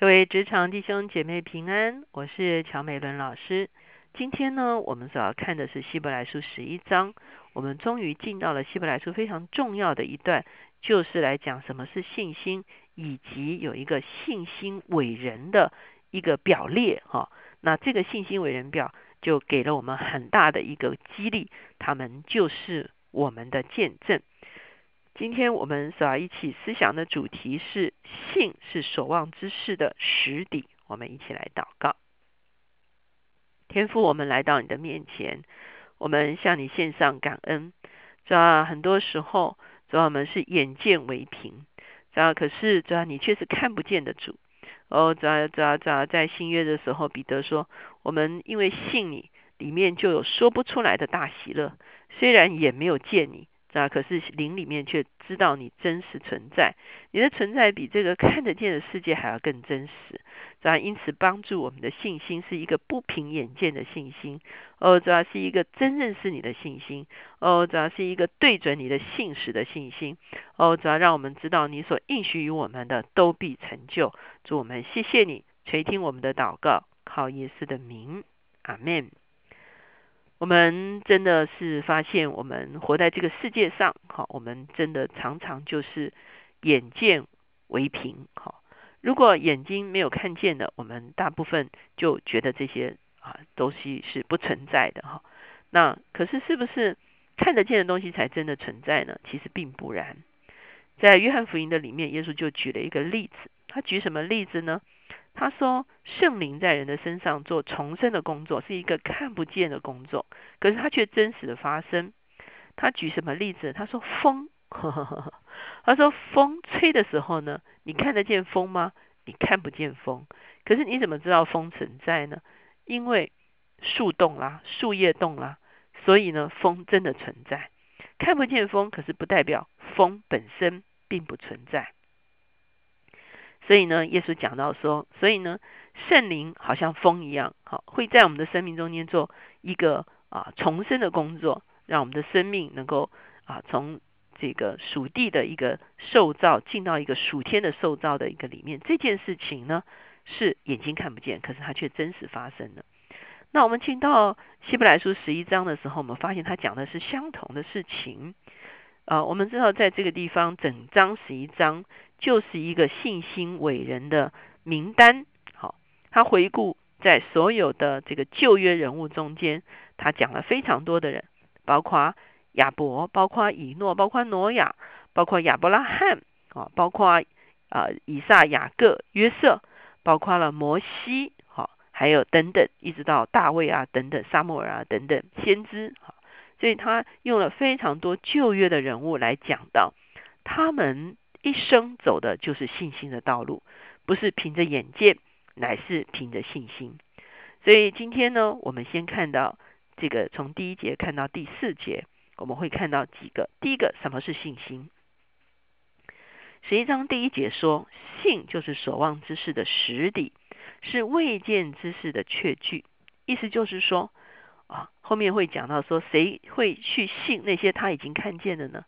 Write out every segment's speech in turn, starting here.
各位职场弟兄姐妹平安，我是乔美伦老师。今天呢，我们所要看的是希伯来书十一章。我们终于进到了希伯来书非常重要的一段，就是来讲什么是信心，以及有一个信心伟人的一个表列哈。那这个信心伟人表就给了我们很大的一个激励，他们就是我们的见证。今天我们所要一起思想的主题是“信是所望之事的实底”。我们一起来祷告，天父，我们来到你的面前，我们向你献上感恩。主要很多时候，主要我们是眼见为凭，主要可是主要你却是看不见的主。哦，主要主要主要在新约的时候，彼得说：“我们因为信你，里面就有说不出来的大喜乐，虽然也没有见你。”啊！可是灵里面却知道你真实存在，你的存在比这个看得见的世界还要更真实。啊！因此帮助我们的信心是一个不凭眼见的信心，哦，主要是一个真认识你的信心，哦，主要是一个对准你的信实的信心，哦，主要让我们知道你所应许于我们的都必成就。祝我们谢谢你垂听我们的祷告，靠耶稣的名，阿门。我们真的是发现，我们活在这个世界上，好，我们真的常常就是眼见为凭，好。如果眼睛没有看见的，我们大部分就觉得这些啊东西是不存在的，哈。那可是是不是看得见的东西才真的存在呢？其实并不然。在约翰福音的里面，耶稣就举了一个例子，他举什么例子呢？他说：“圣灵在人的身上做重生的工作，是一个看不见的工作，可是它却真实的发生。”他举什么例子？他说：“风，呵呵呵他说风吹的时候呢，你看得见风吗？你看不见风，可是你怎么知道风存在呢？因为树动啦，树叶动啦，所以呢，风真的存在。看不见风，可是不代表风本身并不存在。”所以呢，耶稣讲到说，所以呢，圣灵好像风一样，好会在我们的生命中间做一个啊重生的工作，让我们的生命能够啊从这个属地的一个受造进到一个属天的受造的一个里面。这件事情呢，是眼睛看不见，可是它却真实发生了。那我们进到希伯来书十一章的时候，我们发现他讲的是相同的事情。啊，我们知道在这个地方，整章十一章。就是一个信心伟人的名单。好，他回顾在所有的这个旧约人物中间，他讲了非常多的人，包括亚伯，包括以诺，包括挪亚，包括亚伯拉罕，啊，包括啊以撒、雅各、约瑟，包括了摩西，好，还有等等，一直到大卫啊等等，撒母耳啊等等先知，所以他用了非常多旧约的人物来讲到他们。一生走的就是信心的道路，不是凭着眼见，乃是凭着信心。所以今天呢，我们先看到这个，从第一节看到第四节，我们会看到几个。第一个，什么是信心？十一章第一节说，信就是所望之事的实底，是未见之事的确据。意思就是说，啊，后面会讲到说，谁会去信那些他已经看见的呢？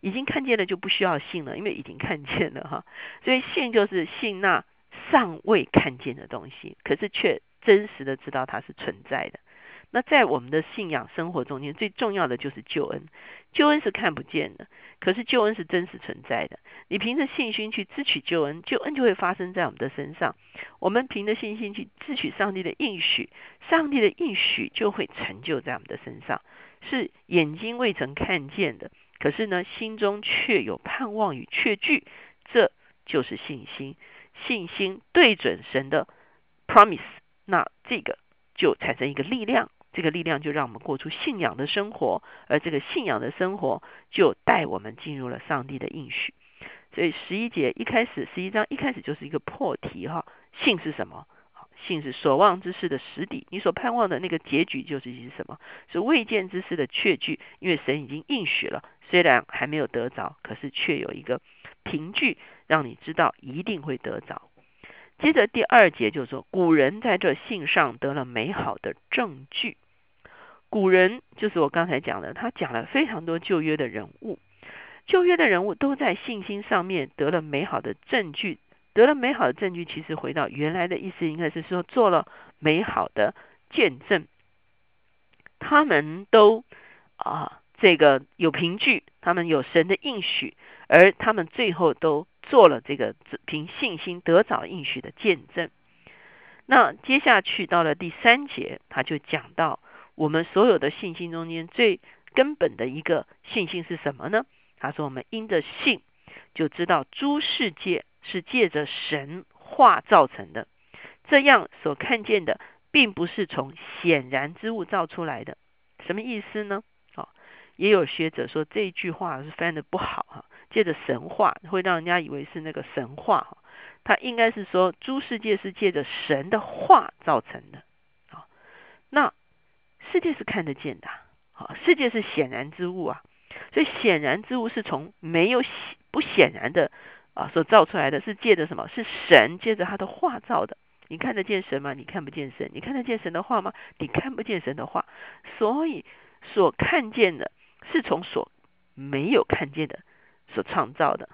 已经看见了就不需要信了，因为已经看见了哈。所以信就是信那尚未看见的东西，可是却真实的知道它是存在的。那在我们的信仰生活中间，最重要的就是救恩。救恩是看不见的，可是救恩是真实存在的。你凭着信心去支取救恩，救恩就会发生在我们的身上。我们凭着信心去支取上帝的应许，上帝的应许就会成就在我们的身上，是眼睛未曾看见的。可是呢，心中却有盼望与确据，这就是信心。信心对准神的 promise，那这个就产生一个力量，这个力量就让我们过出信仰的生活，而这个信仰的生活就带我们进入了上帝的应许。所以十一节一开始，十一章一开始就是一个破题哈，信是什么？信是所望之事的实底，你所盼望的那个结局就是是什么？是未见之事的确据，因为神已经应许了。虽然还没有得着，可是却有一个凭据，让你知道一定会得着。接着第二节就说，古人在这信上得了美好的证据。古人就是我刚才讲的，他讲了非常多旧约的人物，旧约的人物都在信心上面得了美好的证据。得了美好的证据，其实回到原来的意思，应该是说做了美好的见证。他们都啊，这个有凭据，他们有神的应许，而他们最后都做了这个凭信心得早应许的见证。那接下去到了第三节，他就讲到我们所有的信心中间最根本的一个信心是什么呢？他说：“我们因着信，就知道诸世界是借着神话造成的，这样所看见的。”并不是从显然之物造出来的，什么意思呢？啊，也有学者说这句话是翻的不好哈，借着神话会让人家以为是那个神话哈，他应该是说诸世界是借着神的话造成的。界是看得见的啊，世界是显然之物啊，所以显然之物是从没有不显然的啊所造出来的，是借着什么？是神借着他的话造的。你看得见神吗？你看不见神。你看得见神的话吗？你看不见神的话。所以所看见的是从所没有看见的所创造的。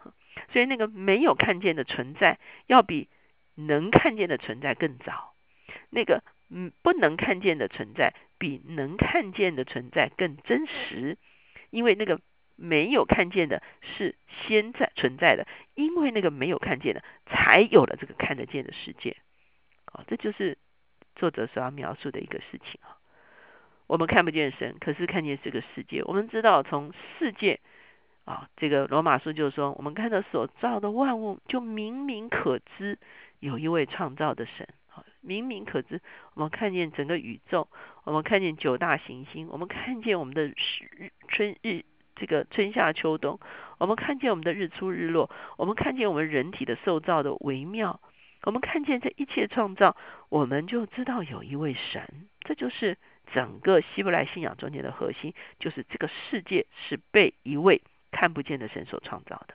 所以那个没有看见的存在，要比能看见的存在更早。那个嗯不能看见的存在，比能看见的存在更真实。因为那个没有看见的是先在存在的，因为那个没有看见的，才有了这个看得见的世界。哦，这就是作者所要描述的一个事情啊。我们看不见神，可是看见这个世界。我们知道，从世界啊，这个罗马书就说，我们看到所造的万物，就明明可知有一位创造的神。明明可知，我们看见整个宇宙，我们看见九大行星，我们看见我们的日春日这个春夏秋冬，我们看见我们的日出日落，我们看见我们人体的受造的微妙。我们看见这一切创造，我们就知道有一位神。这就是整个希伯来信仰中间的核心，就是这个世界是被一位看不见的神所创造的。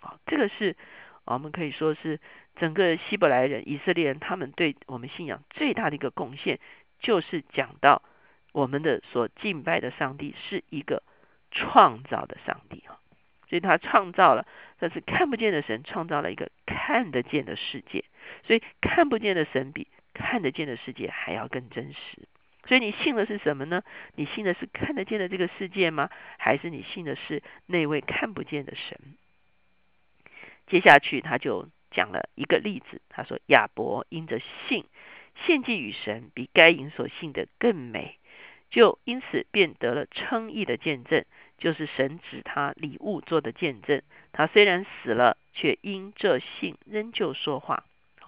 啊，这个是我们可以说是整个希伯来人、以色列人他们对我们信仰最大的一个贡献，就是讲到我们的所敬拜的上帝是一个创造的上帝啊。所以他创造了，但是看不见的神创造了一个看得见的世界。所以看不见的神比看得见的世界还要更真实。所以你信的是什么呢？你信的是看得见的这个世界吗？还是你信的是那位看不见的神？接下去他就讲了一个例子，他说亚伯因着信献祭与神，比该隐所信的更美，就因此便得了称义的见证，就是神指他礼物做的见证。他虽然死了，却因这信仍旧说话。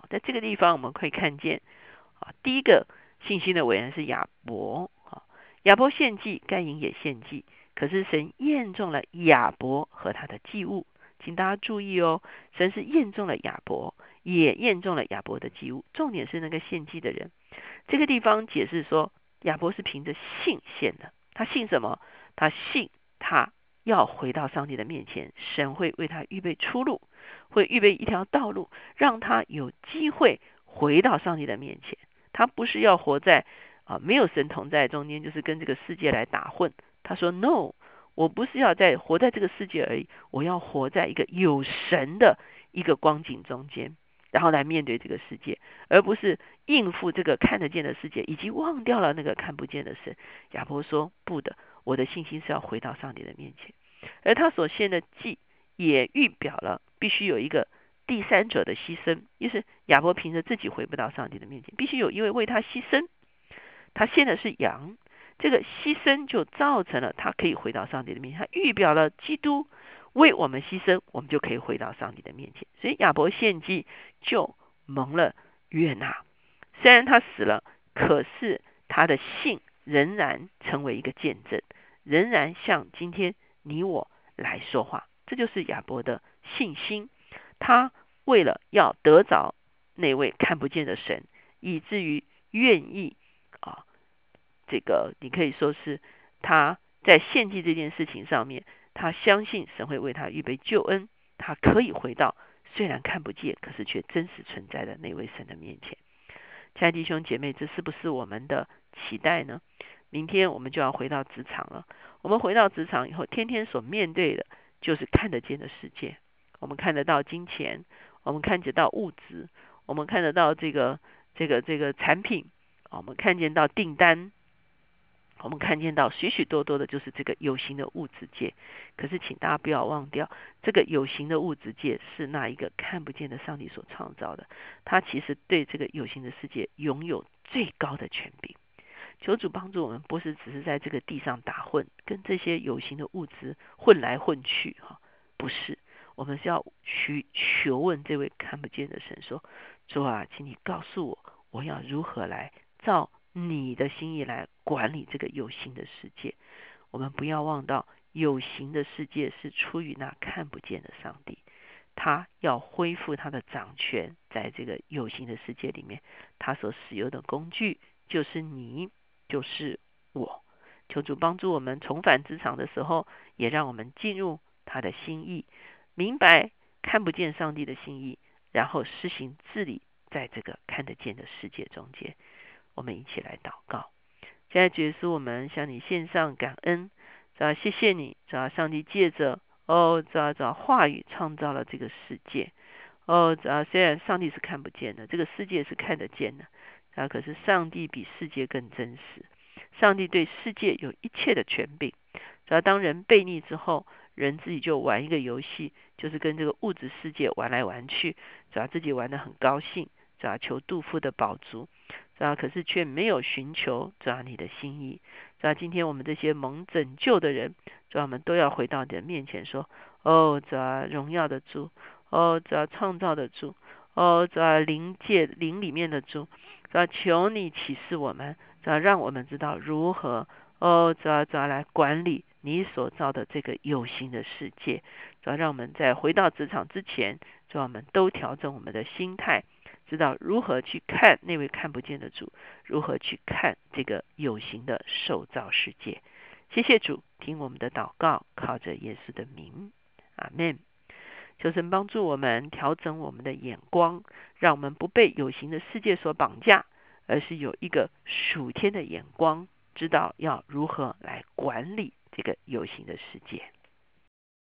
在这个地方，我们可以看见啊，第一个信心的伟人是亚伯啊。亚伯献祭，该隐也献祭，可是神验中了亚伯和他的祭物，请大家注意哦，神是验中了亚伯，也验中了亚伯的祭物。重点是那个献祭的人。这个地方解释说，亚伯是凭着信献的。他信什么？他信他要回到上帝的面前，神会为他预备出路。会预备一条道路，让他有机会回到上帝的面前。他不是要活在啊没有神同在中间，就是跟这个世界来打混。他说：“No，我不是要在活在这个世界而已，我要活在一个有神的一个光景中间，然后来面对这个世界，而不是应付这个看得见的世界，以及忘掉了那个看不见的神。”亚伯说：“不的，我的信心是要回到上帝的面前。”而他所献的祭也预表了。必须有一个第三者的牺牲，于是亚伯凭着自己回不到上帝的面前，必须有一位为他牺牲。他献的是羊，这个牺牲就造成了他可以回到上帝的面前。他预表了基督为我们牺牲，我们就可以回到上帝的面前。所以亚伯献祭就蒙了悦纳。虽然他死了，可是他的信仍然成为一个见证，仍然向今天你我来说话。这就是亚伯的。信心，他为了要得着那位看不见的神，以至于愿意，这个你可以说是他在献祭这件事情上面，他相信神会为他预备救恩，他可以回到虽然看不见，可是却真实存在的那位神的面前。亲爱的弟兄姐妹，这是不是我们的期待呢？明天我们就要回到职场了。我们回到职场以后，天天所面对的就是看得见的世界。我们看得到金钱，我们看得到物质，我们看得到这个这个这个产品，我们看见到订单。我们看见到许许多多的，就是这个有形的物质界。可是，请大家不要忘掉，这个有形的物质界是那一个看不见的上帝所创造的。他其实对这个有形的世界拥有最高的权柄。求主帮助我们，不是只是在这个地上打混，跟这些有形的物质混来混去，哈，不是。我们是要去求问这位看不见的神，说：主啊，请你告诉我，我要如何来照。你的心意来管理这个有形的世界，我们不要忘到有形的世界是出于那看不见的上帝，他要恢复他的掌权，在这个有形的世界里面，他所使用的工具就是你，就是我。求主帮助我们重返职场的时候，也让我们进入他的心意，明白看不见上帝的心意，然后施行治理在这个看得见的世界中间。我们一起来祷告，现在主是我们向你献上感恩，主要谢谢你，主要上帝借着哦，主要主要话语创造了这个世界，哦，主要虽然上帝是看不见的，这个世界是看得见的，啊，可是上帝比世界更真实，上帝对世界有一切的权柄，主要当人悖逆之后，人自己就玩一个游戏，就是跟这个物质世界玩来玩去，主要自己玩得很高兴，主要求杜甫的宝足。是吧？可是却没有寻求主要你的心意。是吧？今天我们这些蒙拯救的人，主要我们都要回到你的面前说：哦，主啊荣耀的主，哦，主啊创造的主，哦，主啊灵界灵里面的主，主要求你启示我们，主要让我们知道如何，哦，主啊主啊来管理你所造的这个有形的世界。主要让我们在回到职场之前，主啊我们都调整我们的心态。知道如何去看那位看不见的主，如何去看这个有形的受造世界。谢谢主，听我们的祷告，靠着耶稣的名，阿门。求神帮助我们调整我们的眼光，让我们不被有形的世界所绑架，而是有一个属天的眼光，知道要如何来管理这个有形的世界。